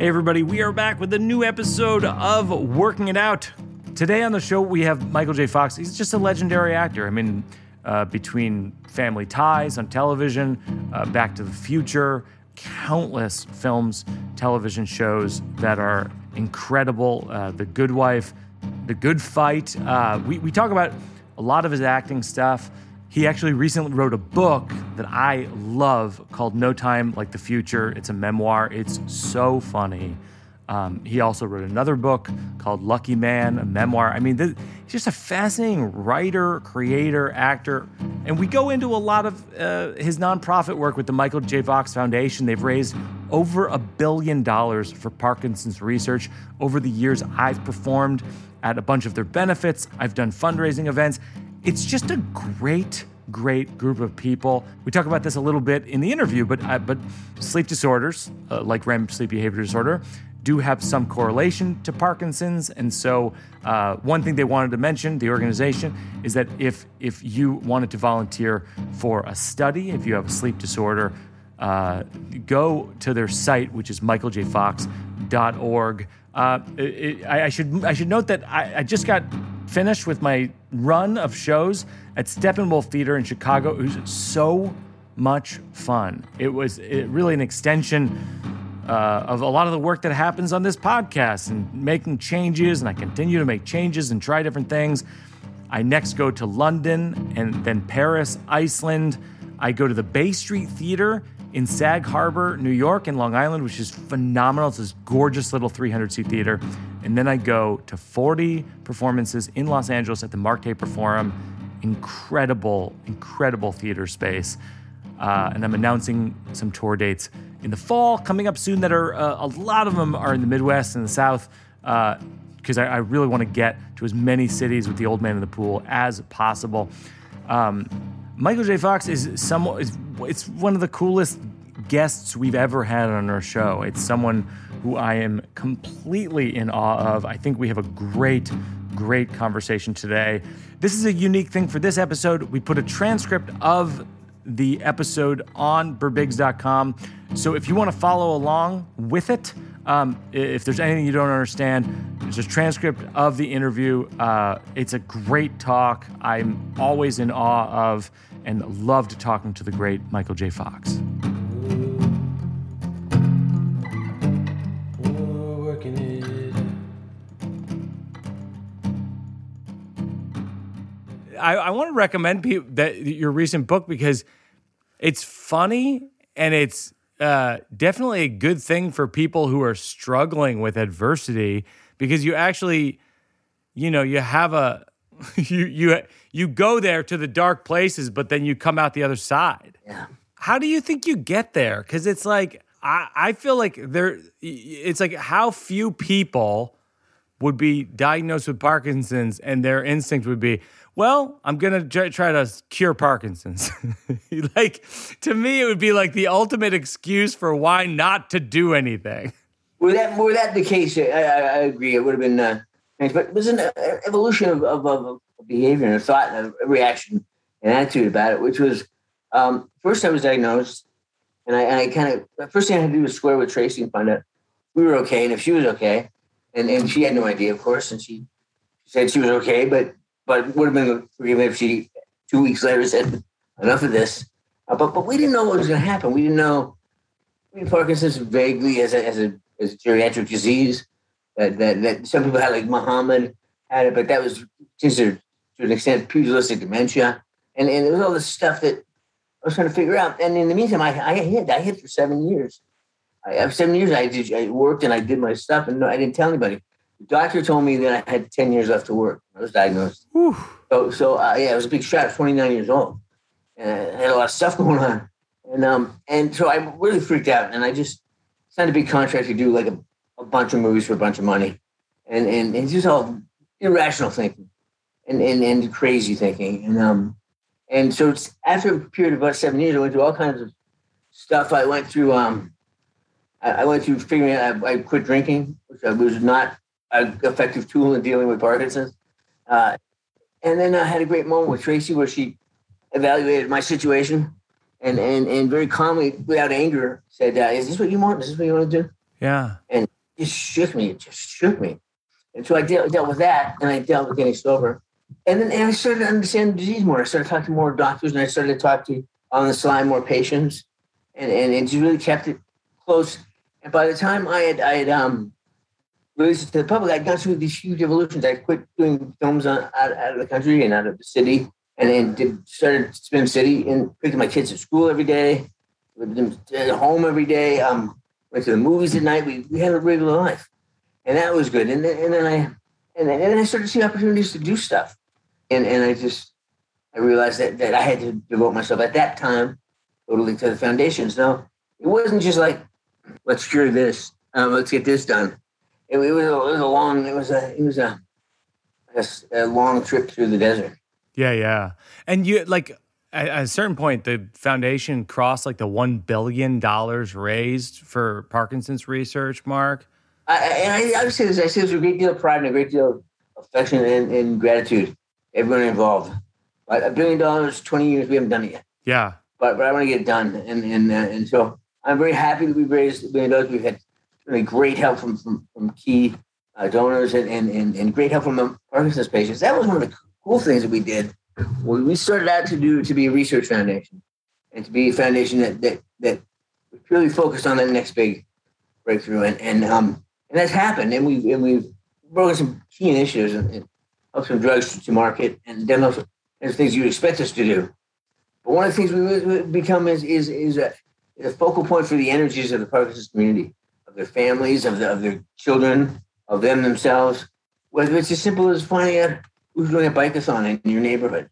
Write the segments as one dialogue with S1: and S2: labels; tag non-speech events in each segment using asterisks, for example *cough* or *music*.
S1: Hey, everybody, we are back with a new episode of Working It Out. Today on the show, we have Michael J. Fox. He's just a legendary actor. I mean, uh, between Family Ties on television, uh, Back to the Future, countless films, television shows that are incredible. Uh, the Good Wife, The Good Fight. Uh, we, we talk about a lot of his acting stuff. He actually recently wrote a book that I love called No Time Like the Future. It's a memoir, it's so funny. Um, he also wrote another book called Lucky Man, a memoir. I mean, this, he's just a fascinating writer, creator, actor. And we go into a lot of uh, his nonprofit work with the Michael J. Fox Foundation. They've raised over a billion dollars for Parkinson's research. Over the years, I've performed at a bunch of their benefits, I've done fundraising events. It's just a great, great group of people. We talk about this a little bit in the interview, but uh, but sleep disorders, uh, like REM sleep behavior disorder, do have some correlation to Parkinson's. And so, uh, one thing they wanted to mention, the organization, is that if if you wanted to volunteer for a study, if you have a sleep disorder, uh, go to their site, which is michaeljfox.org. Uh, it, I, I, should I should note that I, I, just got finished with my run of shows at Steppenwolf Theater in Chicago. It was so much fun. It was it, really an extension uh, of a lot of the work that happens on this podcast and making changes. And I continue to make changes and try different things. I next go to London and then Paris, Iceland. I go to the Bay Street Theater in Sag Harbor, New York, and Long Island, which is phenomenal. It's this gorgeous little 300 seat theater. And then I go to 40 performances in Los Angeles at the Mark Taper Forum. Incredible, incredible theater space. Uh, and I'm announcing some tour dates in the fall coming up soon that are uh, a lot of them are in the Midwest and the South because uh, I, I, really want to get to as many cities with the old man in the pool as possible. Um, Michael J. Fox is some is it's one of the coolest guests we've ever had on our show. It's someone who I am completely in awe of. I think we have a great, great conversation today. This is a unique thing for this episode. We put a transcript of the episode on birbigs.com. So if you want to follow along with it, um, if there's anything you don't understand, there's a transcript of the interview. Uh, it's a great talk. I'm always in awe of and loved talking to the great Michael J. Fox. I, I want to recommend that your recent book because it's funny and it's uh, definitely a good thing for people who are struggling with adversity because you actually, you know, you have a *laughs* you you you go there to the dark places, but then you come out the other side.
S2: Yeah.
S1: How do you think you get there? Because it's like I I feel like there. It's like how few people would be diagnosed with Parkinson's, and their instinct would be, well, I'm gonna try to cure Parkinson's. *laughs* like to me, it would be like the ultimate excuse for why not to do anything.
S2: Were that were that the case, I, I, I agree. It would have been uh, but it was an evolution of, of, of behavior and a thought and a reaction and attitude about it, which was um, first I was diagnosed, and I, I kind of first thing I had to do was square with Tracy and find out we were okay and if she was okay, and and she had no idea, of course, and she said she was okay, but but would have been forgiven if she two weeks later said enough of this. Uh, but but we didn't know what was going to happen. We didn't know. I mean, Parkinson's vaguely as a as a as a geriatric disease that, that, that some people had, like Muhammad had it, but that was considered to an extent pugilistic dementia. And, and it was all this stuff that I was trying to figure out. And in the meantime, I, I hid. I hid for seven years. I have seven years. I did. I worked and I did my stuff, and I didn't tell anybody. The doctor told me that I had ten years left to work. I was diagnosed. Whew. So, so uh, yeah, it was a big shot. Twenty nine years old, and I had a lot of stuff *laughs* going on, and um, and so I really freaked out, and I just signed a big contract to do like a a bunch of movies for a bunch of money, and and, and just all irrational thinking, and, and and crazy thinking, and um, and so it's after a period of about seven years, I went through all kinds of stuff. I went through um, I, I went through figuring out I, I quit drinking, which was not an effective tool in dealing with Parkinson's. Uh, and then I had a great moment with Tracy where she evaluated my situation and and and very calmly, without anger, said, uh, "Is this what you want? Is this what you want to do?"
S1: Yeah.
S2: And just shook me. It just shook me. And so I dealt, dealt with that and I dealt with getting sober. And then and I started to understand the disease more. I started talking to more doctors and I started to talk to on the slide more patients. And, and it just really kept it close. And by the time I had I had um released it to the public, I'd gone through these huge evolutions. I quit doing films on, out, out of the country and out of the city and then did, started to Spin City and picked my kids at school every day, with them at home every day. Um, went to the movies at night. We, we had a regular life, and that was good. And then, and then I and then, and then I started to see opportunities to do stuff, and and I just I realized that that I had to devote myself at that time totally to the foundations. Now it wasn't just like let's cure this, um, let's get this done. It, it, was a, it was a long it was a it was a, a, a long trip through the desert.
S1: Yeah, yeah. And you like at, a certain point, the foundation crossed like the one billion dollars raised for Parkinson's research. Mark,
S2: I, and I, I say this: I say there's a great deal of pride and a great deal of affection and, and gratitude. Everyone involved. but a billion dollars, twenty years, we haven't done it yet.
S1: Yeah,
S2: but but I want to get it done, and and uh, and so I'm very happy that we've raised a billion dollars. We've had really great help from from, from key uh, donors and, and and and great help from the Parkinson's patients. That was one of the cool things that we did we started out to do to be a research foundation and to be a foundation that that that was purely focused on that next big breakthrough and and um and that's happened and we've and we've broken some key initiatives and, and helped some drugs to market and done those things you'd expect us to do. But one of the things we become is is is a, a focal point for the energies of the Parkinson's community, of their families, of the, of their children, of them themselves. Whether it's as simple as finding out who's doing a bikeathon in your neighborhood,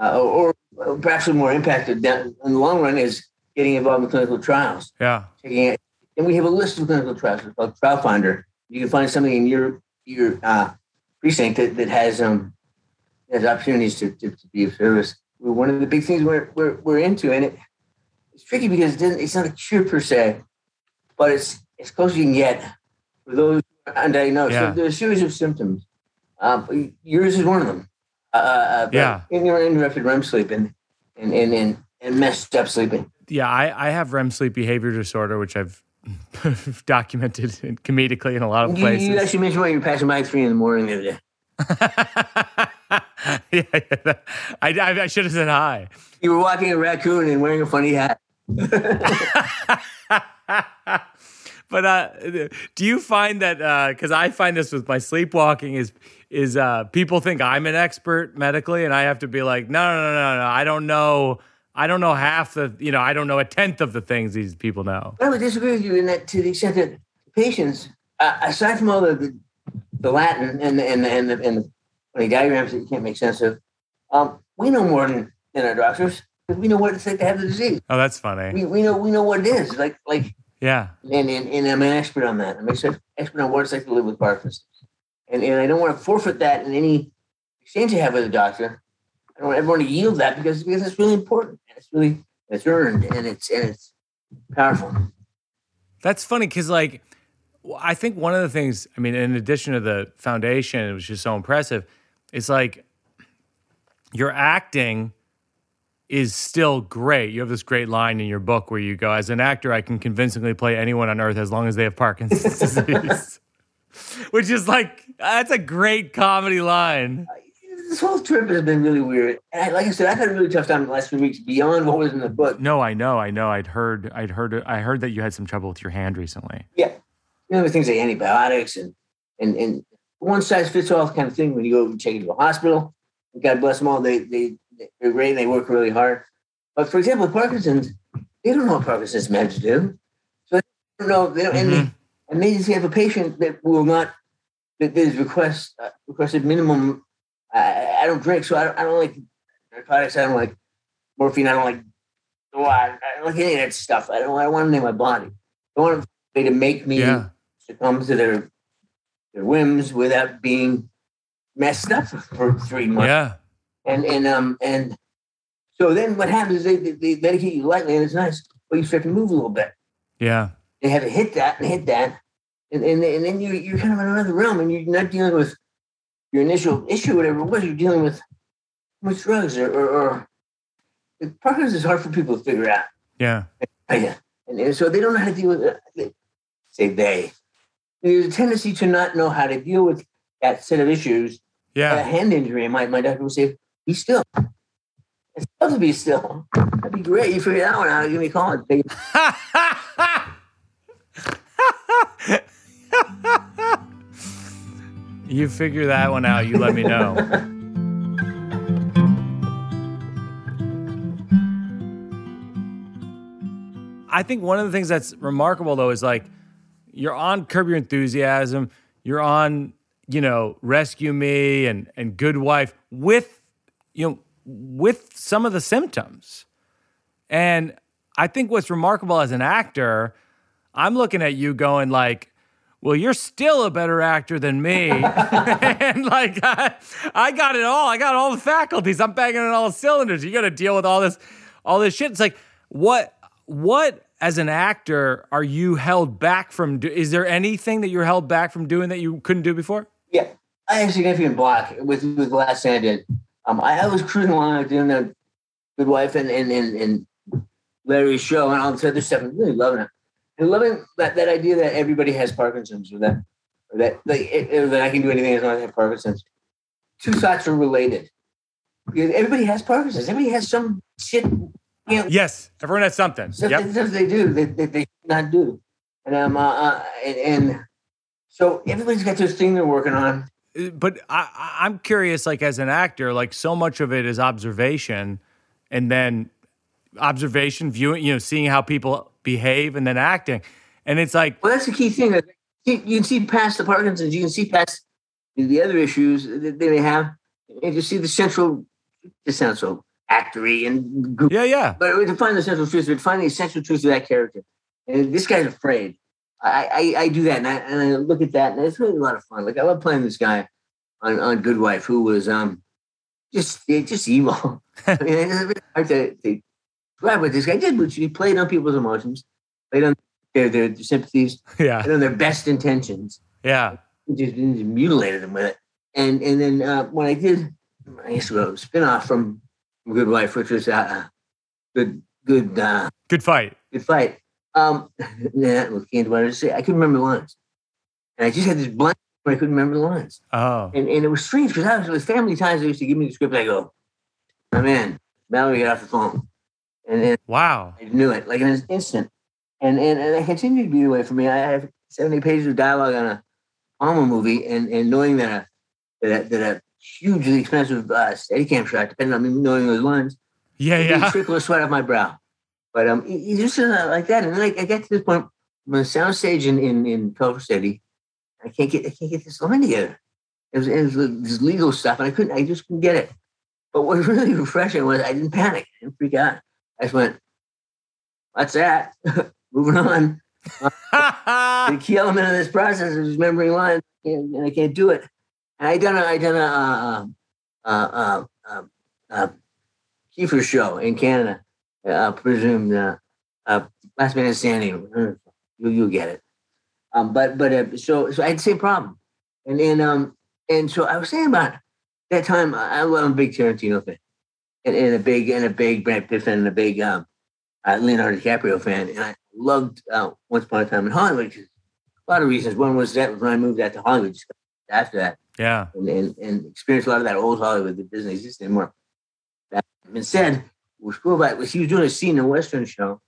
S2: uh, or, or, perhaps more impacted down in the long run is getting involved in clinical trials.
S1: Yeah.
S2: Taking it, and we have a list of clinical trials it's called Trial Finder. You can find something in your your uh, precinct that, that has um has opportunities to, to, to be of service. One of the big things we're we're, we're into, and it, it's tricky because it doesn't, it's not a cure per se, but it's as close as you can get for those undiagnosed. Yeah. So there's a series of symptoms um, yours is one of them. Uh, uh, uh
S1: yeah.
S2: Interrupted REM sleep and, and, and, and, and messed up sleeping.
S1: Yeah, I, I have REM sleep behavior disorder, which I've *laughs* documented comedically in a lot of places.
S2: You, you actually mentioned when you were passing by at three in the morning the other day. *laughs*
S1: yeah, yeah, I, I, I should have said hi.
S2: You were walking a raccoon and wearing a funny hat. *laughs*
S1: but uh, do you find that because uh, I find this with my sleepwalking is is uh, people think I'm an expert medically, and I have to be like, no, no, no, no, no, I don't know. I don't know half the, you know, I don't know a tenth of the things these people know.
S2: I would disagree with you in that to the extent that patients, uh, aside from all the, the, the Latin and the, and the, and the, and the funny diagrams that you can't make sense of, um, we know more than, than our doctors because we know what it's like to have the disease.
S1: Oh, that's funny.
S2: We, we know we know what it is. Like like
S1: yeah.
S2: And, and and I'm an expert on that. I'm an expert on what it's like to live with Parkinson's and, and I don't want to forfeit that in any exchange I have with a doctor. I don't want everyone to yield that because because it's really important and it's really it's earned and it's and it's powerful.
S1: That's funny because like I think one of the things I mean, in addition to the foundation, was just so impressive. It's like your acting is still great. You have this great line in your book where you go, as an actor, I can convincingly play anyone on earth as long as they have Parkinson's *laughs* disease. *laughs* which is like that's a great comedy line.
S2: This whole trip has been really weird. And I, like I said, I've had a really tough time the last few weeks beyond what was in the book.
S1: No, I know, I know. I'd heard, I'd heard, I heard that you had some trouble with your hand recently.
S2: Yeah, you know, things like antibiotics and and and one size fits all kind of thing. When you go and check into a hospital, God bless them all, they they they're great. They work really hard. But for example, Parkinson's, they don't know what Parkinson's meant to do. So they don't know. They don't, mm-hmm. And they, and maybe if you have a patient that will not, that is request uh, requested minimum. I, I don't drink, so I don't, I don't like narcotics. I don't like morphine. I don't like. Oh, I, I don't like any of that stuff. I don't. I don't want to name my body. I want to make me yeah. succumb to their their whims without being messed up for three months.
S1: Yeah.
S2: And and um and so then what happens is they, they, they medicate you lightly and it's nice, but you start to move a little bit.
S1: Yeah.
S2: They have to hit that and hit that. And, and, and then you, you're kind of in another realm and you're not dealing with your initial issue, whatever it was, you're dealing with with drugs or, or, or Parkinson's is hard for people to figure out. *laughs*
S1: Yeah.
S2: And, and, so they don't know how to deal with it. say they. There's a tendency to not know how to deal with that set of issues.
S1: Yeah.
S2: A hand injury, and my, my doctor would say, be still. It's supposed to be still. That'd be great. You figure that one out. Give me a call. *laughs*
S1: you figure that one out. You let me know. I think one of the things that's remarkable though is like you're on Curb Your Enthusiasm, you're on, you know, Rescue Me and and Good Wife with, you know, with some of the symptoms. And I think what's remarkable as an actor, I'm looking at you going like, well, you're still a better actor than me. *laughs* and like, I, I got it all. I got all the faculties. I'm banging on all the cylinders. You got to deal with all this, all this shit. It's like, what, what as an actor are you held back from? Do, is there anything that you're held back from doing that you couldn't do before?
S2: Yeah, I had a significant block with with the last thing I did. Um, I, I was cruising along doing the Good Wife and and and, and Larry's show and all this other stuff, I'm really loving it. And loving that, that idea that everybody has Parkinson's or that or that like it, that I can do anything as long as I have Parkinson's. Two thoughts are related. Because everybody has Parkinson's. Everybody has some shit. You know,
S1: Yes, everyone has something.
S2: stuff,
S1: Yep.
S2: stuff they do that they, they should not do. And um uh, uh and, and so everybody's got this thing they're working on.
S1: but I, I- I'm curious, like as an actor, like so much of it is observation, and then observation, viewing, you know, seeing how people behave, and then acting, and it's like,
S2: Well, that's the key thing. You can see past the Parkinson's. You can see past the other issues that they may have, and you see the central. This sounds so actory and
S1: yeah, yeah,
S2: but to find the central truth, but find the essential truth of that character. And this guy's afraid. I, I, I do that, and I, and I look at that, and it's really a lot of fun. Like I love playing this guy on, on Good Wife, who was um just just evil. *laughs* I mean, it's really hard to, to describe what this guy did, but he played on people's emotions, played on their their sympathies, *laughs*
S1: yeah,
S2: played on their best intentions,
S1: yeah,
S2: just, just mutilated them with it. And and then uh, when I did, I guess a spinoff from from Good Wife, which was uh, good good uh,
S1: good fight.
S2: good fight. Um, *laughs* yeah, what can't what to say? I couldn't remember the lines, and I just had this blank where I couldn't remember the lines,
S1: Oh,
S2: and and it was strange because I was with family ties. They used to give me the script. and I go, I'm in. Mallory, get off the phone, and then
S1: wow,
S2: I knew it like in an instant, and and, and it continued to be the way for me. I have seventy pages of dialogue on a Palmer movie, and and knowing that a that a, that a hugely expensive uh, Steadicam shot, depending on me knowing those lines,
S1: yeah, yeah,
S2: trickle of sweat off my brow. But um, you just uh, like that, and then I, I get to this point on the soundstage in in in Culver City. I can't get I can't get this line together. It was, it was this legal stuff, and I couldn't. I just couldn't get it. But what was *laughs* really refreshing was I didn't panic. I didn't freak out. I just went, "What's that?" *laughs* Moving on. *laughs* The key element of this process is remembering lines, and, and I can't do it. And I done a I done a uh, uh, uh, uh, uh, Kiefer show in Canada. Uh, presumed uh, uh, Last Man Standing. You you get it. Um, but but uh, so so I had the same problem, and then um and so I was saying about that time. I, I'm a big Tarantino fan, and, and a big and a big Brad Pitt fan, and a big um, uh, Leonardo DiCaprio fan, and I loved uh, Once Upon a Time in Hollywood. A lot of reasons. One was that when I moved out to Hollywood just after that,
S1: yeah,
S2: and, and, and experienced a lot of that old Hollywood that doesn't exist anymore. That being said, was about was he was doing a scene in a Western show,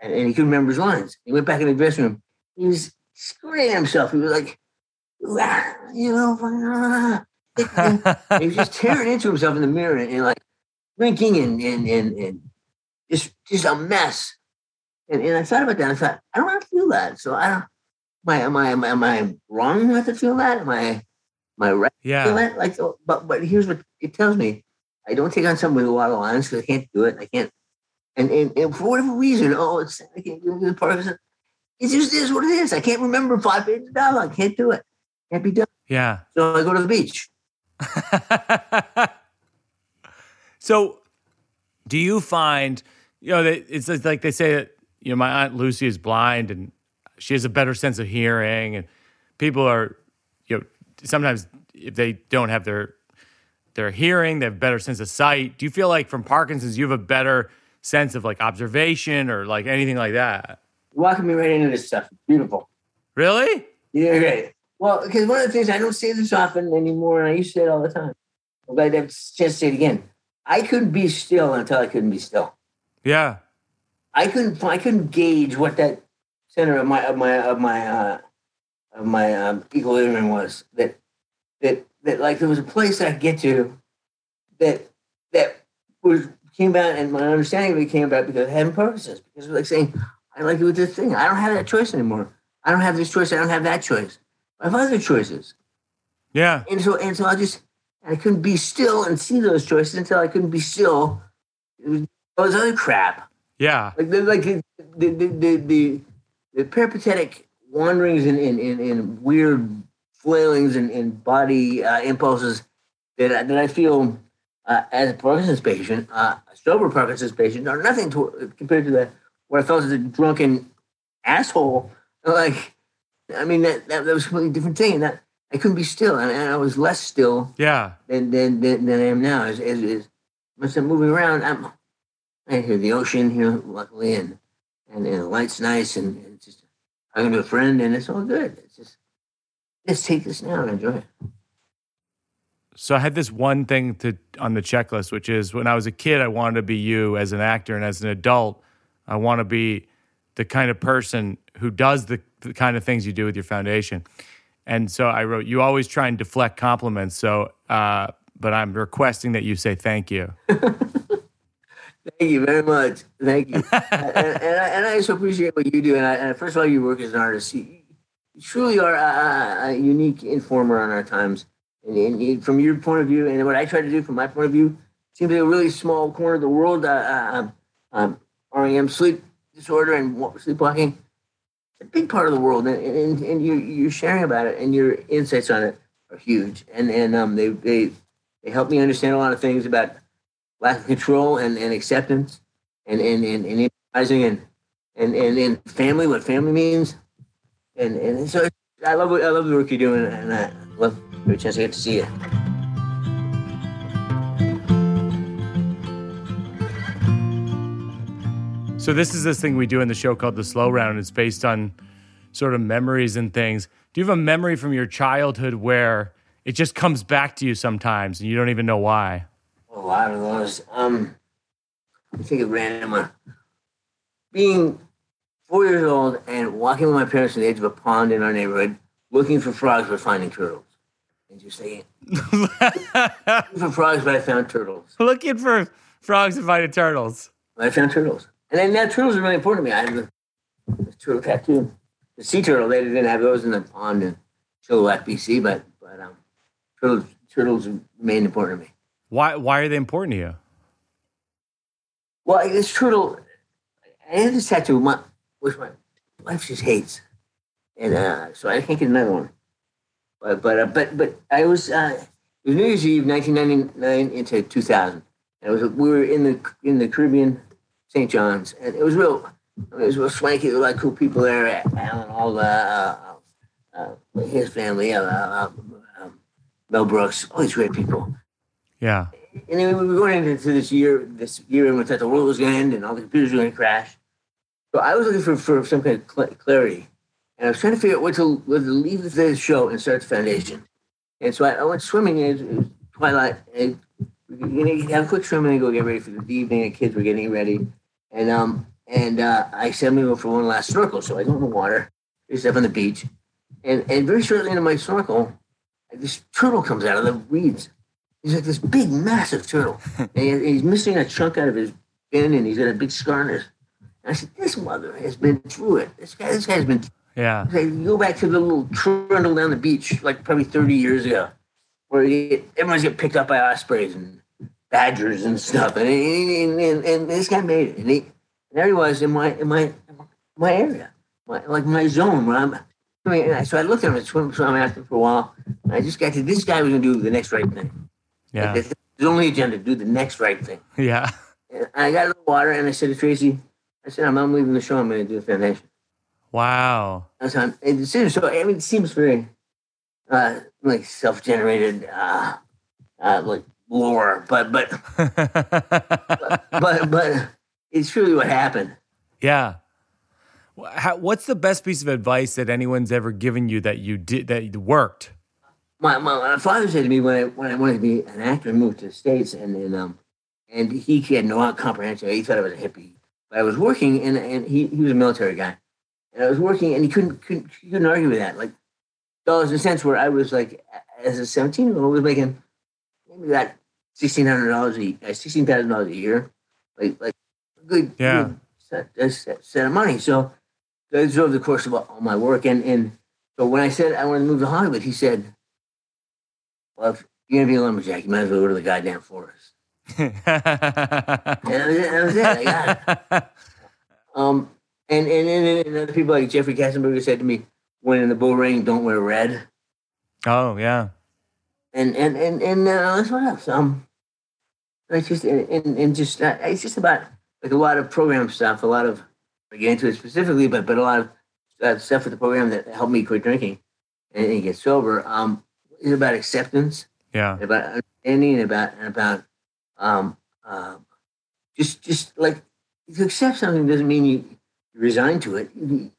S2: and, and he couldn't remember his lines. He went back in the dressing room. He was screaming at himself. He was like, "Ah, you know, ah." *laughs* he was just tearing into himself in the mirror and, and like drinking and and and, and just just a mess. And, and I thought about that. I thought I don't want to feel that. So I don't. Am I am I am I wrong not to feel that? Am I am I right?
S1: yeah,
S2: that? Like, oh, but but here's what it tells me: I don't take on something with a lot of lines because I can't do it. I can't. And, and and for whatever reason, oh, it's I can't do the part of it. It just is what it is. I can't remember five pages of dialogue. I can't do it. Can't be done.
S1: yeah.
S2: So I go to the beach. *laughs*
S1: so, do you find, you know, it's it's like they say that, you know, my aunt Lucy is blind and she has a better sense of hearing, and people are, you know, sometimes if they don't have their their hearing, they have a better sense of sight. Do you feel like from Parkinson's you have a better sense of like observation or like anything like that?
S2: Walking me right into this stuff. Beautiful.
S1: Really?
S2: Yeah, great. Well, because one of the things I don't say this often anymore, and I used to say it all the time. I'm glad to have a chance to say it again. I couldn't be still until I couldn't be still.
S1: Yeah.
S2: I couldn't. I couldn't gauge what that center of my of my of my uh, of my um, equilibrium was. That that that like there was a place I could get to that that was came about, and my understanding of it came about because I had purposes. Because it was like saying, I like it with this thing. I don't have that choice anymore. I don't have this choice. I don't have that choice. I have other choices.
S1: Yeah.
S2: And so and so I just I couldn't be still and see those choices until I couldn't be still. It was, all this other crap.
S1: Yeah.
S2: Like the like the the the the, the peripatetic wanderings and, and, and, and weird flailings and, and body uh, impulses that I, that I feel uh, as a Parkinson's patient, uh, a sober Parkinson's patient, are nothing to compared to that what I felt as a drunken asshole. Like, I mean, that, that, that was a completely different thing. And that I couldn't be still, and, and I was less still
S1: Yeah.
S2: than than than, than I am now. As as, as once I'm moving around, I'm I hear the ocean here, luckily, and and, and the light's nice, and, and it's just talking to be a friend, and it's all good. It's just just take this now and enjoy it.
S1: So I had this one thing to on the checklist, which is when I was a kid, I wanted to be you as an actor, and as an adult, I want to be the kind of person who does the, the kind of things you do with your foundation. And so I wrote, you always try and deflect compliments. So, uh, but I'm requesting that you say thank you. *laughs*
S2: Thank you very much. Thank you. *laughs* and, and, I, and I so appreciate what you do. And, I, and first of all, you work as an artist. You, you truly are a, a, unique informer on our times. And, from your point of view, and what I try to do from my point of view, seems like a really small corner of the world. Uh, uh, um, REM, sleep disorder, and wa- sleepwalking. A big part of the world, and, and, and you, you're sharing about it, and your insights on it are huge. And and um, they they they help me understand a lot of things about lack of control and, and acceptance and and and, and improvising and, and and and family what family means and and so I love what I love the work you're doing and I love every chance I get to see you.
S1: So this is this thing we do in the show called the slow round. It's based on sort of memories and things. Do you have a memory from your childhood where it just comes back to you sometimes and you don't even know why?
S2: A lot of those. Um, I think of random one. Being four years old and walking with my parents to the edge of a pond in our neighborhood, looking for frogs but finding turtles, and just saying, *laughs* "Looking for frogs, but I found turtles."
S1: Looking for frogs and finding turtles.
S2: I found turtles. And then now turtles are really important to me. I have the, the turtle tattoo. The sea turtle, they didn't have those in the pond in Chilliwack, BC, but but um, turtles turtles remain important to me.
S1: Why why are they important to you?
S2: Well, this turtle, I had this tattoo, my, which my wife just hates, and uh, so I can't get another one. But but uh, but but I was uh, it was New Year's Eve, 1999 into 2000. And it was we were in the in the Caribbean, St. John's, and it was real. It was real swanky. There were a lot of cool people there. Alan Alda, uh, uh, his family, uh, uh, um, Mel Brooks, all these great people
S1: Yeah.
S2: and then we were going into this year, this year in which the world was going to end and all the computers were going to crash. So I was looking for, for some kind of cl- clarity, and I was trying to figure out what to, what to leave the show and start the foundation. And so I, I went swimming. It was, it was twilight. And were going have a quick swim and then go get ready for the evening. The kids were getting ready, and um and uh, I said I'm going to go for one last snorkel. So I go in the water, just up on the beach, and and very shortly into my snorkel, this turtle comes out of the weeds. He's like this big, massive turtle. *laughs* and he's missing a chunk out of his fin, and he's got a big scar on his. And I said, "This mother has been through it. This guy, this guy's been."
S1: Yeah.
S2: Said, you go back to the little trundle down the beach, like probably thirty years ago, where you get, everyone's get picked up by ospreys and badgers and stuff, and and, and, and this guy made it, and, he, and there he was in my in my my area, my, like my zone where I'm. I mean, so I looked at him and swim, swam after him for a while, and I just got to this guy was gonna do the next right thing.
S1: Yeah.
S2: Like, his only agenda, do the next right thing. *laughs*
S1: Yeah.
S2: And I got in the water and I said to Tracy, I said, I'm, I'm leaving the show. I'm going to do the foundation.
S1: Wow.
S2: That's how I'm, and it's. So, I mean, it seems very uh, like self generated, uh, uh, like lore, but, but, but, but it's truly what happened.
S1: yeah. How, what's the best piece of advice that anyone's ever given you that you did that worked?
S2: My, my, my father said to me when I when I wanted to be an actor, I moved to the states, and then um, and he had no comprehension. He thought I was a hippie, but I was working, and and he, he was a military guy, and I was working, and he couldn't couldn't he couldn't argue with that. Like dollars and cents, where I was like as a seventeen year old was making maybe that sixteen hundred dollars a uh, sixteen thousand dollars a year, like like a good
S1: yeah
S2: good set, set, set of money. So that drove the course of all my work, and and so when I said I wanted to move to Hollywood, he said, "Well, if you're gonna be a lumberjack, you might as well go to the goddamn forest." and that was it. That was it. I got it. *laughs* Um, and, and and and other people like Jeffrey Katzenberg said to me, "When in the bull ring, don't wear red."
S1: Oh yeah.
S2: And and and and uh, that's what else. Um, it's just and and just uh, it's just about like a lot of program stuff, a lot of I get into it specifically, but but a lot of uh, stuff with the program that helped me quit drinking and, and get sober. Um, is about acceptance.
S1: Yeah.
S2: About understanding and about and about um, uh, just just like if you accept something doesn't mean you, you resign to it. You,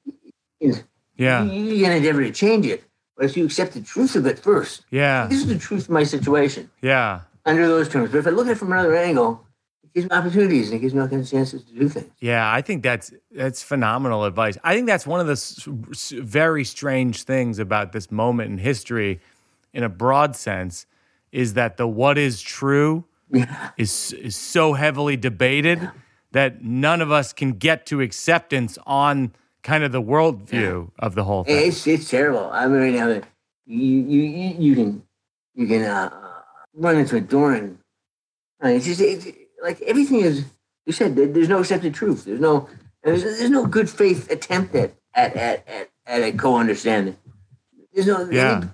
S2: you,
S1: yeah.
S2: You, you're gonna endeavor to change it, but if you accept the truth of it first.
S1: Yeah.
S2: This is the truth of my situation.
S1: Yeah.
S2: Under those terms, but if I look at it from another angle, it gives me opportunities and it gives me all kinds of chances to do things.
S1: Yeah, I think that's that's phenomenal advice. I think that's one of the s- s- very strange things about this moment in history, in a broad sense, is that the what is true
S2: Yeah.
S1: is is so heavily debated that none of us can get to acceptance on kind of the worldview of the whole thing.
S2: It's it's terrible. I mean, right now, you you you, you can you can uh, run into a door and I mean, it's just it's, like everything is. You said there's no accepted truth. There's no there's, there's no good faith attempt at at at at, at a co-understanding. There's no
S1: Yeah.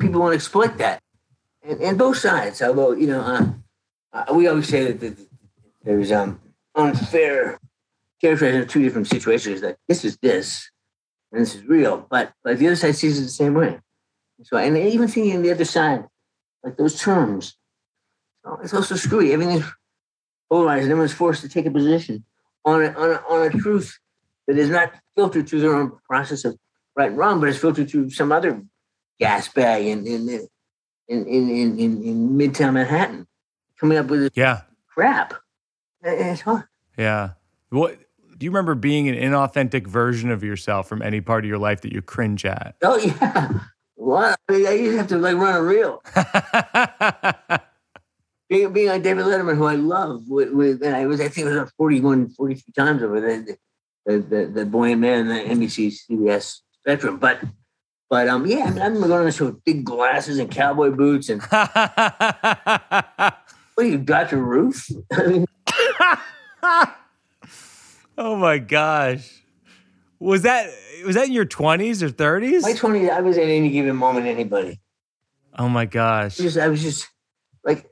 S2: people want to exploit that, and, and both sides. Although you know, uh, uh, we always say that, that there's um unfair characterization of two different situations. That this is this, and this is real, but but the other side sees it the same way. So, and even thinking the other side, like those terms, oh, it's also screwy. Everything is polarized, and everyone's forced to take a position on a, on a, on a truth that is not filtered through their own process of right and wrong, but is filtered through some other gas bag in in in in in, in, in Midtown Manhattan, coming up with this
S1: Yeah,
S2: crap. It's hard.
S1: yeah. What do you remember being an inauthentic version of yourself from any part of your life that you cringe at?
S2: Oh yeah. What? I, mean, I used to have to like run a reel. *laughs* being, being on David Letterman, who I love, with, with and I was I think it was 41, 43 times over the the the, the boy and man, the NBC CBS spectrum. But but um yeah, I, mean, I remember going on the show with big glasses and cowboy boots and *laughs* what you, Doctor Ruth? *laughs* I mean,
S1: oh my gosh. Was that was that in your 20s or 30s?
S2: my twenties, I was at any given moment anybody.
S1: Oh my gosh.
S2: just I was just like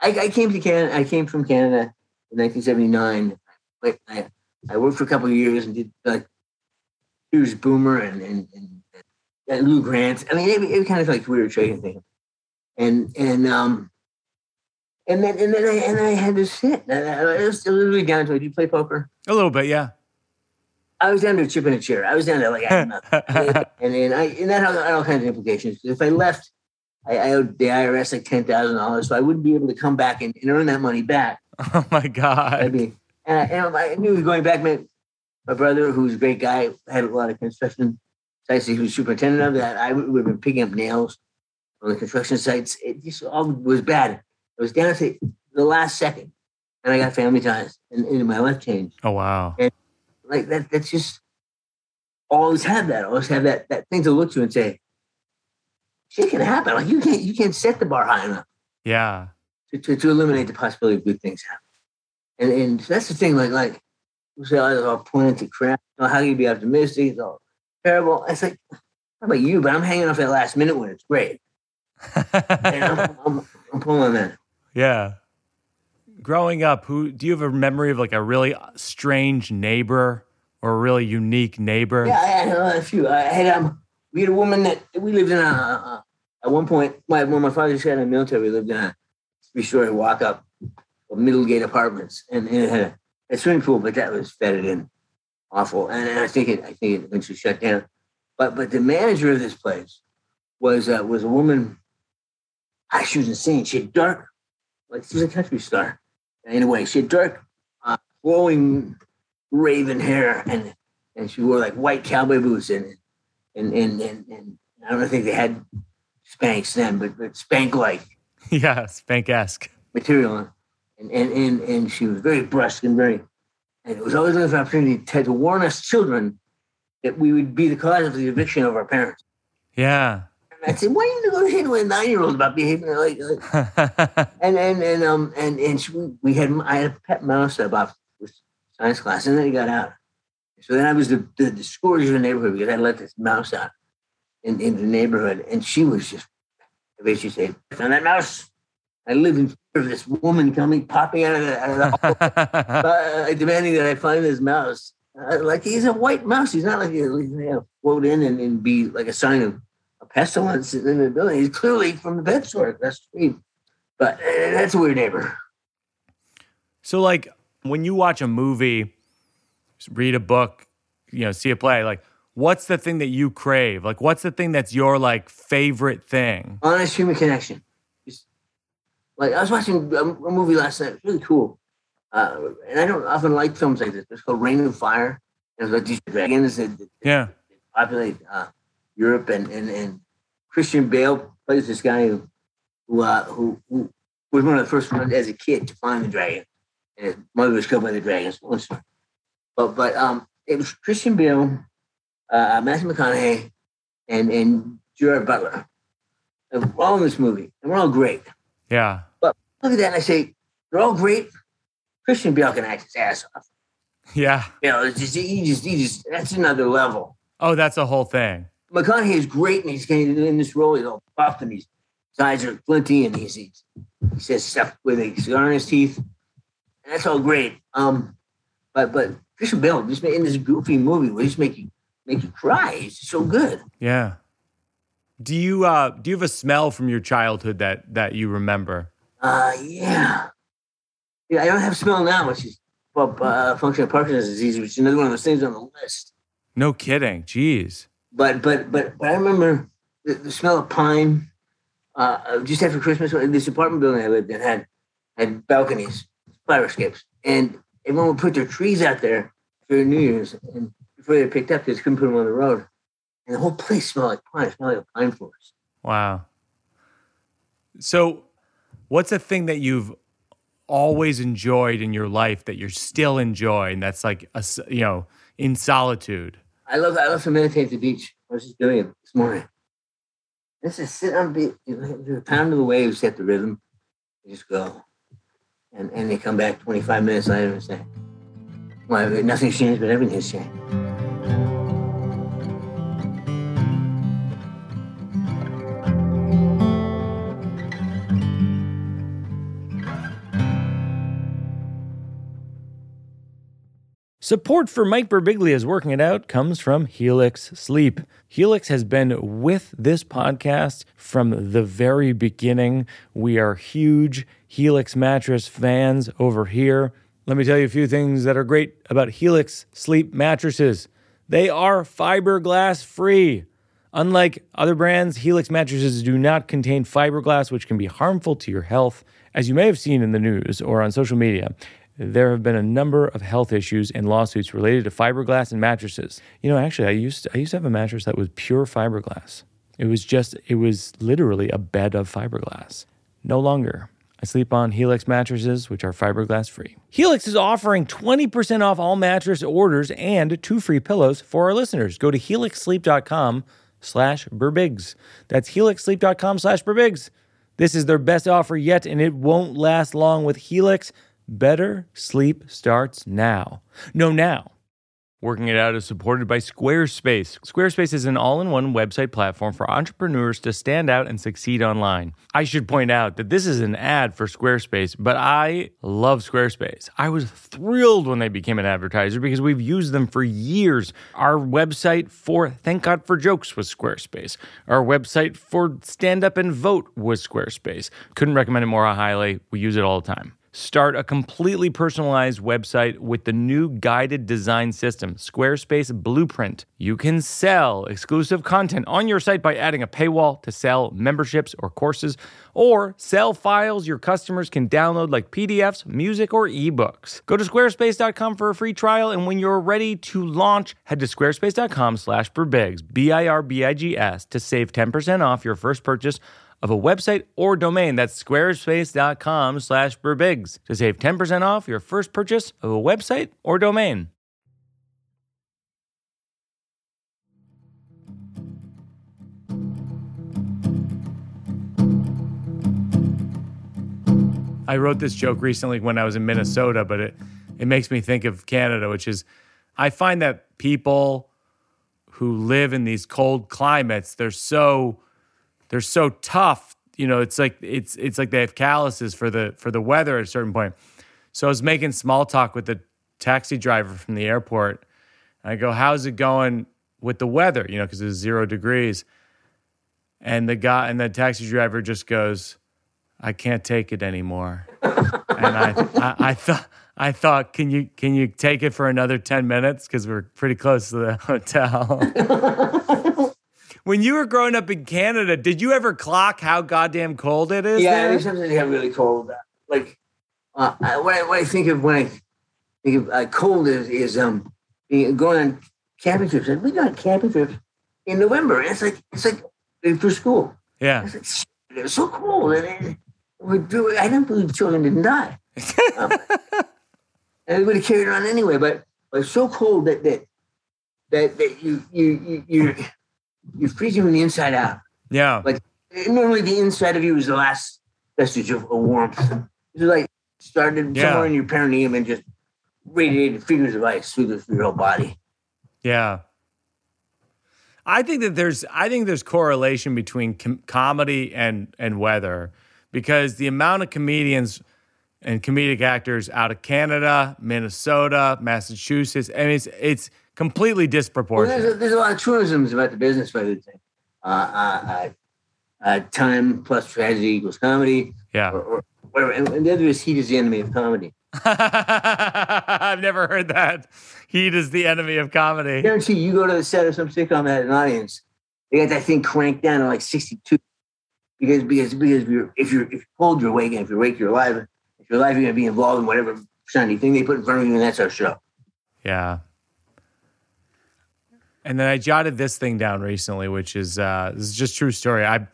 S2: I, I came to Canada. I came from Canada in 1979. Like I, I worked for a couple of years and did like Hughes Boomer and and, and, and Lou Grant. I mean, it, it kind of like weird trading thing. And and um and then and then I and I had to sit. And I, I was literally down to it. Do you play poker?
S1: A little bit, yeah.
S2: I was down to a chip in a chair. I was down to like I nothing. *laughs* and then I and that had all kinds of implications. If I left, I, I owed the IRS like ten thousand dollars, so I wouldn't be able to come back and, and earn that money back.
S1: oh my
S2: I'd
S1: god.
S2: be, and I, and I knew going back. My, my brother, who's a great guy, had a lot of construction sites. He was superintendent of that. I would, would have been picking up nails on the construction sites. It just all was bad. It was down to the last second, and I got family ties, and, and my life changed.
S1: Oh wow.
S2: like that that's just always have that always have that that thing to look to and say shit can happen. Like you can't you can't set the bar high enough
S1: Yeah.
S2: to, to, to eliminate the possibility of good things happening. And and that's the thing like like you say oh, it's all pointed to crap. Oh, how can you be optimistic? It's all terrible. It's like how about you? But i'm hanging off that last minute when it's great. *laughs* And I'm, I'm, I'm pulling on that
S1: yeah. Growing up, who do you have a memory of like a really strange neighbor or a really unique neighbor?
S2: Yeah, I had a few. I had um, we had a woman that we lived in a. a at one point, my when my father got in the military, we lived in a three-story walk-up middle gate apartments, and, and it had a, a swimming pool, but that was fetted in. awful. And, and I think it I think it eventually shut down. But but the manager of this place was uh, was a woman. Ah, she was insane. She had dark, like she was a country star. In a way, she had dark, uh, flowing, raven hair, and and she wore like white cowboy boots, and and and and, and I don't think they had Spanx then, but but Spank like *laughs*
S1: yeah, Spank esque
S2: material, and and and and she was very brusque and very, and it was always an opportunity to, to warn us children that we would be the cause of the eviction of our parents.
S1: Yeah.
S2: And I said, why are you negotiating with a nine year old about behaving like, like *laughs* and and and um and and she, we had I had a pet mouse about science class, and then he got out. So then I was the, the, the scourge of the neighborhood because I let this mouse out in, in the neighborhood, and she was just I basically saying, "On that mouse." I live in fear of this woman coming, popping out of the, out of the hole, uh, *laughs* demanding that I find this mouse. Uh, like he's a white mouse. He's not like he's you know, float in and, and be like a sign of a pestilence in the building. He's clearly from the bed sort across the street. But uh, that's a weird neighbor.
S1: So, like, when you watch a movie, read a book, you know, see a play, like, what's the thing that you crave? Like, what's the thing that's your like favorite thing?
S2: Honest human connection. Just, like I was watching a, a movie last night. It's really cool. Uh, and I don't often like films like this. It's called Reign of Fire. And it's like these dragons that, that
S1: Yeah.
S2: populate uh, Europe, and, and and Christian Bale plays this guy who who, uh, who who was one of the first ones as a kid to find the dragon, and his mother was killed by the dragons. Long. But but um, it was Christian Bale, uh, Matthew McConaughey, and and Gerard Butler. And we're all in this movie, and we're all great.
S1: Yeah.
S2: But look at that, and I say they're all great. Christian Bale can act his ass off.
S1: Yeah.
S2: You know, it's just he just he just that's another level.
S1: Oh, that's a whole thing.
S2: McConaughey is great, and he's getting in this role. He's all buffed, and his eyes are glinty, and he's, he's he says stuff with a cigar in his teeth, and that's all great. Um, but but Christian Bale just in this goofy movie will he's making make you cry. He's so good.
S1: Yeah. Do you uh do you have a smell from your childhood that that you remember?
S2: Uh, yeah, yeah. I don't have smell now, which is well, uh, functional Parkinson's disease, which is another one of those things on the list.
S1: No kidding. Jeez.
S2: But but but but I remember the, the smell of pine. Uh, just after Christmas, this apartment building I lived in had had balconies, fire escapes, and everyone would put their trees out there for New Year's, and before they picked up, they just couldn't put them on the road, and the whole place smelled like pine. Smelled like a pine forest.
S1: Wow. So, what's a thing that you've always enjoyed in your life that you're still enjoying that's like a you know, in solitude?
S2: I love I love to meditate at the beach. I was just doing it this morning. This is sit on the beach, the pound of the waves set the rhythm. You just go, and and they come back 25 minutes later and say, "Well, nothing's changed, but everything's changed."
S1: Support for Mike Birbiglia's Working It Out comes from Helix Sleep. Helix has been with this podcast from the very beginning. We are huge Helix mattress fans over here. Let me tell you a few things that are great about Helix Sleep mattresses. They are fiberglass free. Unlike other brands, Helix mattresses do not contain fiberglass, which can be harmful to your health. As you may have seen in the news or on social media, there have been a number of health issues and lawsuits related to fiberglass and mattresses. You know, actually, I used to, I used to have a mattress that was pure fiberglass. It was just it was literally a bed of fiberglass. No longer. I sleep on Helix mattresses, which are fiberglass free. Helix is offering 20% off all mattress orders and two free pillows for our listeners. Go to helixsleep.com slash birbigs. That's helixsleep.com slash birbigs. This is their best offer yet, and it won't last long with Helix. Better sleep starts now. No, now. Working It Out is supported by Squarespace. Squarespace is an all in one website platform for entrepreneurs to stand out and succeed online. I should point out that this is an ad for Squarespace, but I love Squarespace. I was thrilled when they became an advertiser because we've used them for years. Our website for Thank God for Jokes was Squarespace. Our website for Stand Up and Vote was Squarespace. Couldn't recommend it more highly. We use it all the time. Start a completely personalized website with the new guided design system, Squarespace Blueprint. You can sell exclusive content on your site by adding a paywall to sell memberships or courses, or sell files your customers can download like PDFs, music, or ebooks. Go to squarespace.com for a free trial, and when you're ready to launch, head to squarespace.com slash birbigs, B-I-R-B-I-G-S, to save 10% off your first purchase of a website or domain. That's squarespace.com slash birbigs to save 10% off your first purchase of a website or domain. I wrote this joke recently when I was in Minnesota, but it, it makes me think of Canada, which is I find that people who live in these cold climates, they're so they're so tough. You know, it's like it's it's like they have calluses for the for the weather at a certain point. So I was making small talk with the taxi driver from the airport. And I go, "How's it going with the weather?" You know, because it's zero degrees. And the guy and the taxi driver just goes, "I can't take it anymore." *laughs* and I, I, I thought. I thought, can you can you take it for another ten minutes because we're pretty close to the *laughs* hotel. *laughs* when you were growing up in Canada, did you ever clock how goddamn cold it is?
S2: Yeah,
S1: there?
S2: there's something got really cold. Like uh, I, what, I, what I think of when I think of uh, cold is is um going on camping trips. And we go on camping trips in November. And it's like it's like for school.
S1: Yeah.
S2: It's like it was so cold, and it, we do. I don't believe children didn't die. *laughs* Um, and we would have carried on anyway. But but it's so cold that that that, that you you you you're, you're freezing from the inside out.
S1: Yeah.
S2: Like normally the inside of you is the last vestige of, of warmth. It's like started
S1: Yeah.
S2: somewhere in your perineum and just radiated figures of ice through, the, through your whole body.
S1: Yeah. I think that there's I think there's correlation between com- comedy and and weather because the amount of comedians and comedic actors out of Canada, Minnesota, Massachusetts, I mean it's it's completely
S2: Well,
S1: disproportionate.
S2: there's, a, there's a lot of truisms about the business the thing. Uh, uh, uh, uh, time plus tragedy equals comedy,
S1: yeah.
S2: or, or whatever. And, and the other is heat is the enemy of comedy. *laughs*
S1: I've never heard that. Heat is the enemy of comedy.
S2: I guarantee you go to the set of some sitcom that had an audience, they got that thing cranked down to like 62. Because because because if you're if you're if you're cold, you're and if you're awake, you're alive. If you're alive, you're gonna be involved in whatever shiny thing they put in front of you, and that's our show.
S1: Yeah. And then I jotted this thing down recently, which is uh, this is just true story. I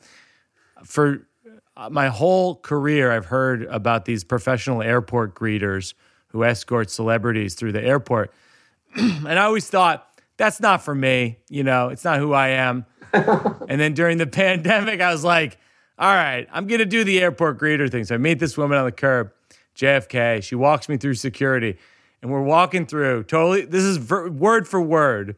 S1: for uh, my whole career, I've heard about these professional airport greeters who escort celebrities through the airport, *clears throat* and I always thought that's not for me. You know, it's not who I am. *laughs* and then during the pandemic, I was like, all right, I'm gonna do the airport greeter thing. So I meet this woman on the curb, JFK. She walks me through security, and we're walking through. Totally, this is ver- word for word.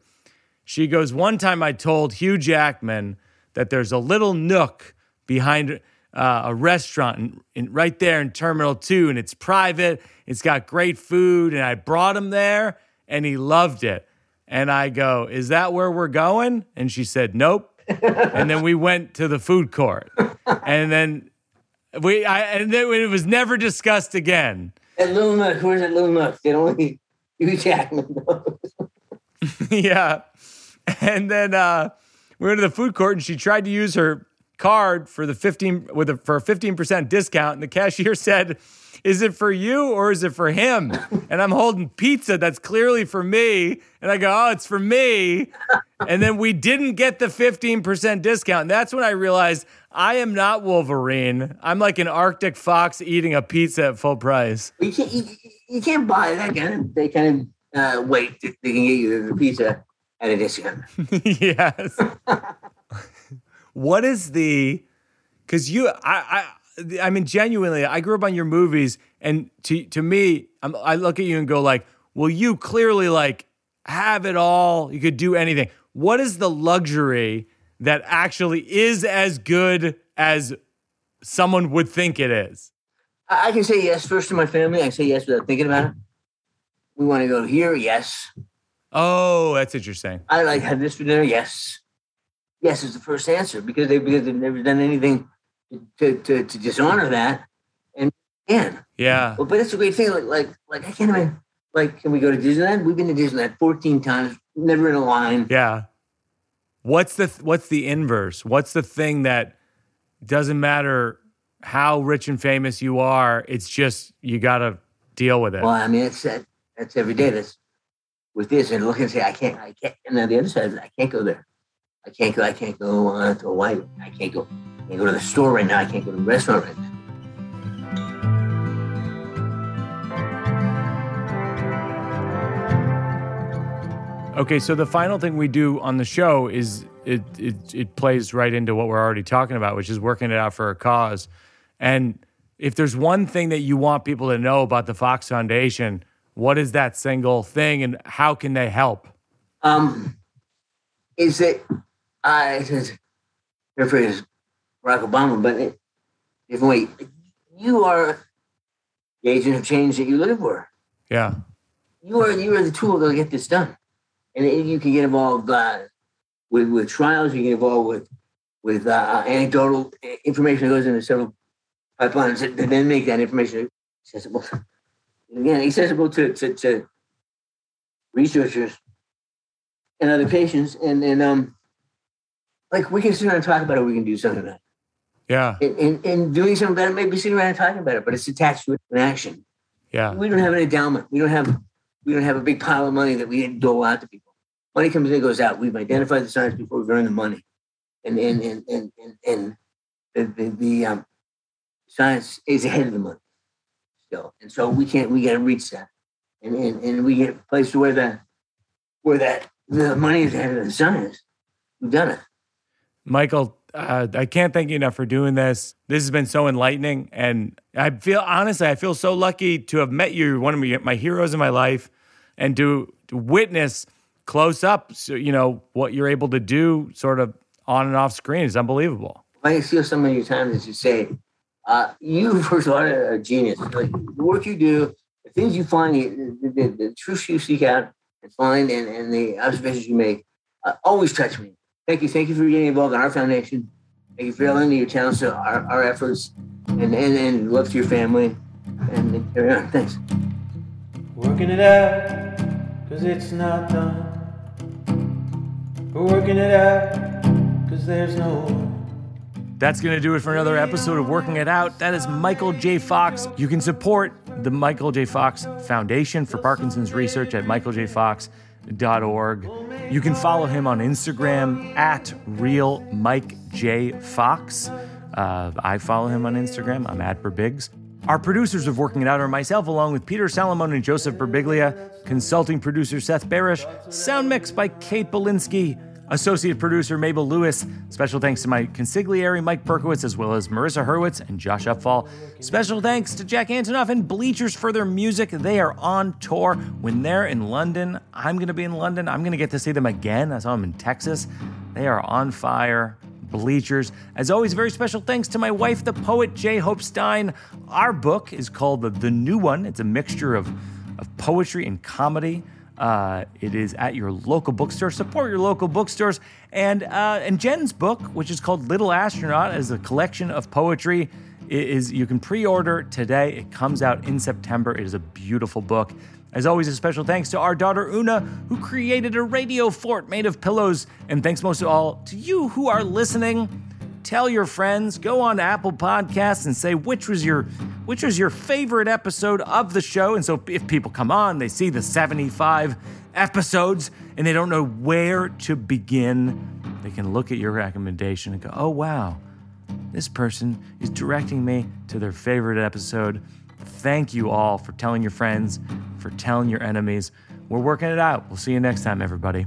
S1: She goes, One time I told Hugh Jackman that there's a little nook behind uh, a restaurant in, in, right there in Terminal 2, and it's private. It's got great food, and I brought him there, and he loved it. And I go, Is that where we're going? And she said, Nope. *laughs* and then we went to the food court. And then we, I, and then it was never discussed again.
S2: That little nook, where's that little nook? Only *laughs* Hugh Jackman knows. *laughs*
S1: yeah. *laughs* And then uh, we went to the food court, and she tried to use her card for the fifteen with a, for a fifteen percent discount, and the cashier *laughs* said, "Is it for you or is it for him?" *laughs* And I'm holding pizza that's clearly for me, and I go, "Oh, it's for me." And then we didn't get the fifteen percent discount. And that's when I realized I am not Wolverine. I'm like an Arctic fox eating a pizza at full price.
S2: You can't, you, you can't buy that kind of they kind of uh, that they can get you the pizza discount. *laughs*
S1: yes. what is the? Because you, I, I, I mean, genuinely, I grew up on your movies, and to to me, I'm, I look at you and go like, well, you clearly like have it all. You could do anything. What is the luxury that actually is as good as someone would think it is?
S2: I can say yes first to my family. I say yes without thinking about it. We want to go here, yes.
S1: Oh, that's what you're saying.
S2: I like have this for dinner, yes. Yes is the first answer because they because they've never done anything to to, to dishonor that. And can.
S1: Yeah.
S2: Well, but it's a great thing. Like, like, like I can't even Like, can we go to Disneyland? We've been to Disneyland 14 times, never in a line.
S1: Yeah. What's the what's the inverse? What's the thing that doesn't matter how rich and famous you are, it's just you got to deal with it.
S2: Well, I mean, it's that that's every day. That's with this and look and say, I can't, I can't. And then the other side, I can't go there. I can't go. I can't go uh, to Hawaii. I can't go. I can't go to the store right now. I can't go to the restaurant right now.
S1: Okay, so the final thing we do on the show is it, it it plays right into what we're already talking about, which is working it out for a cause. And if there's one thing that you want people to know about the Fox Foundation, what is that single thing, and how can they help?
S2: Um, is it, I says paraphrase Barack Obama, but different way. You are the agent of change that you live for.
S1: Yeah,
S2: You are you are the tool that'll get this done, and it- you can get involved uh, with with trials. You can get involved with with uh, anecdotal information that goes into several pipelines that, that then make that information accessible. Again, accessible to, to, to researchers and other patients, and and um, like we can sit around and talk about it. We can do something about it.
S1: yeah,
S2: And, and, and doing something about it, maybe sitting around and talking about it, but it's attached to an action.
S1: yeah,
S2: We don't have an endowment. We don't have we don't have a big pile of money that we dole out to people. Money comes in, goes out. We've identified the science before we've earned the money, and and and and and, and the the, the um, science is ahead of the money and so we can't. We got to reach that, and and and we get a place to where that where that the money is ahead of the science. We've done it.
S1: Michael. Uh, I can't thank you enough for doing this. This has been so enlightening, and I feel honestly, I feel so lucky to have met you. One of my, my heroes in my life, and to, to witness close up, so, you know what you're able to do, sort of on and off screen, is unbelievable.
S2: I steal some of your time, as you say, uh, you first *laughs* of all are a genius. Like the work you do, the things you find, the, the, the, truths you seek out and find, and, and the observations you make, uh, always touch me. Thank you, thank you for getting involved in our foundation. Thank you for lending your talents to our, our efforts, and, and and love to your family, and, and carry on. Thanks.
S3: Working it out, cause it's not done. We're working it out, cause there's no
S1: That's going to do it for another episode of Working It Out. That is Michael J. Fox. You can support the Michael J. Fox Foundation for Parkinson's Research at michaeljfox.org. You can follow him on Instagram at real Mike J. Fox. Uh, I follow him on Instagram. I'm at birbigs. Our producers of Working It Out are myself, along with Peter Salamone and Joseph Birbiglia, consulting producer Seth Barish, sound mix by Kate Belinsky, associate producer Mabel Lewis. Special thanks to my consigliere Mike Berkowitz, as well as Marissa Hurwitz and Josh Upfall. Special thanks to Jack Antonoff and Bleachers for their music. They are on tour. When they're in London, I'm going to be in London. I'm going to get to see them again. I saw them in Texas. They are on fire. Bleachers. As always, very special thanks to my wife, the poet J. Hope Stein. Our book is called The, the New One. It's a mixture of, of poetry and comedy. Uh, it is at your local bookstore. Support your local bookstores. And uh, and Jen's book, which is called Little Astronaut, is a collection of poetry. It is you can pre-order today. It comes out in September. It is a beautiful book. As always, a special thanks to our daughter Oona, who created a radio fort made of pillows. And thanks most of all to you who are listening. Tell your friends, go on to Apple Podcasts and say which was your which was your favorite episode of the show. And so if people come on, they see the 75 episodes and they don't know where to begin, they can look at your recommendation and go, "Oh wow, this person is directing me to their favorite episode. Thank you all for telling your friends, for telling your enemies. We're working it out. We'll see you next time, everybody.